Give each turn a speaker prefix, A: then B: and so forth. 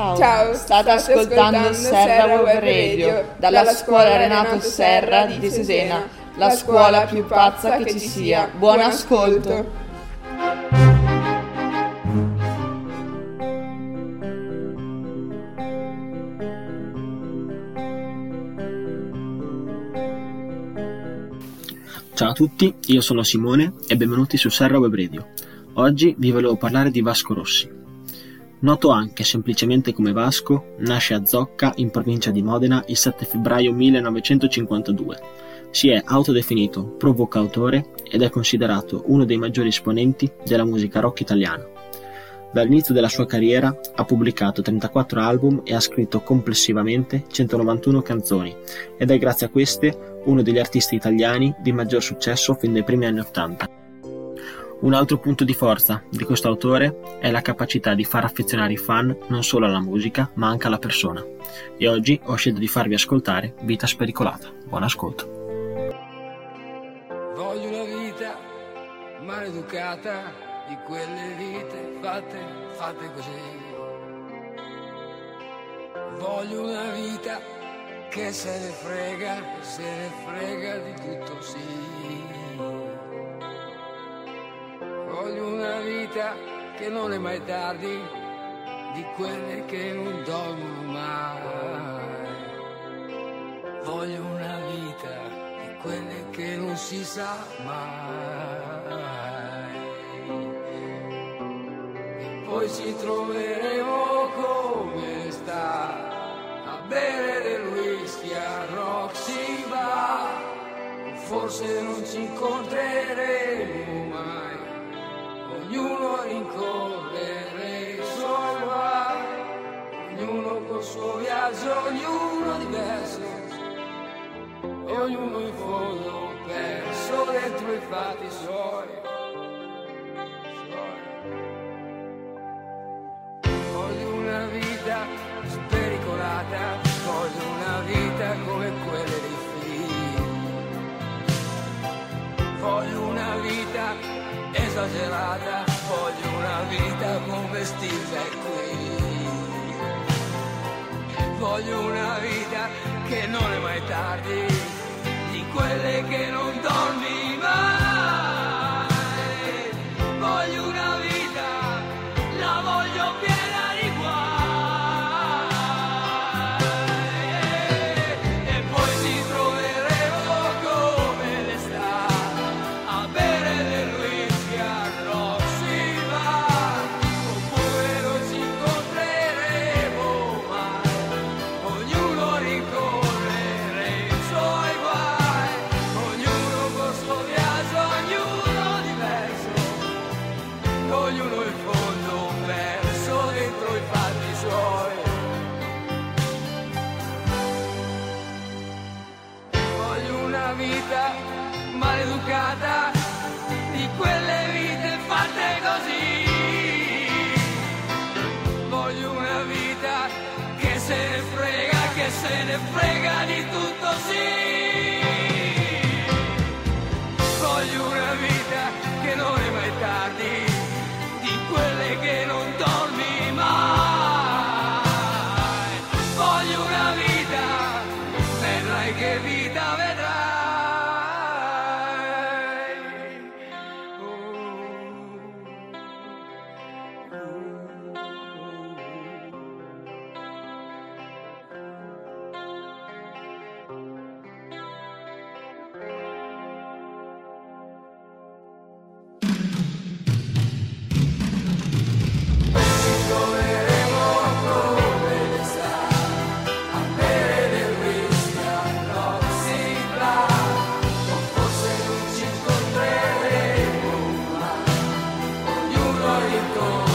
A: Ciao, Ciao state, state ascoltando, ascoltando Serra Web Radio dalla, dalla scuola Renato Serra di Cesena, la scuola più pazza che ci sia. Buon ascolto!
B: Ciao a tutti, io sono Simone e benvenuti su Serra Web Radio. Oggi vi volevo parlare di Vasco Rossi. Noto anche semplicemente come Vasco, nasce a Zocca, in provincia di Modena, il 7 febbraio 1952. Si è autodefinito provocautore ed è considerato uno dei maggiori esponenti della musica rock italiana. Dall'inizio della sua carriera ha pubblicato 34 album e ha scritto complessivamente 191 canzoni ed è grazie a queste uno degli artisti italiani di maggior successo fin dai primi anni Ottanta. Un altro punto di forza di questo autore è la capacità di far affezionare i fan non solo alla musica, ma anche alla persona. E oggi ho scelto di farvi ascoltare Vita Spericolata. Buon ascolto.
C: Voglio una vita maleducata di quelle vite fatte, fatte così. Voglio una vita che se ne frega, se ne frega di tutto sì. Voglio una vita che non è mai tardi, di quelle che non dormono mai. Voglio una vita di quelle che non si sa mai. E poi ci troveremo come sta a bere del whisky a Roxy Bar. Forse non ci incontreremo mai ognuno rincorrere i suoi guai, ognuno col suo viaggio, ognuno diverso, e ognuno in fondo perso dentro i fatti suoi. Voglio una vita spericolata, voglio una vita come quelle dei film. Voglio una esagerata, voglio una vita come Steve qui. Voglio una vita che non è mai tardi, di quelle che non dormi mai. you go?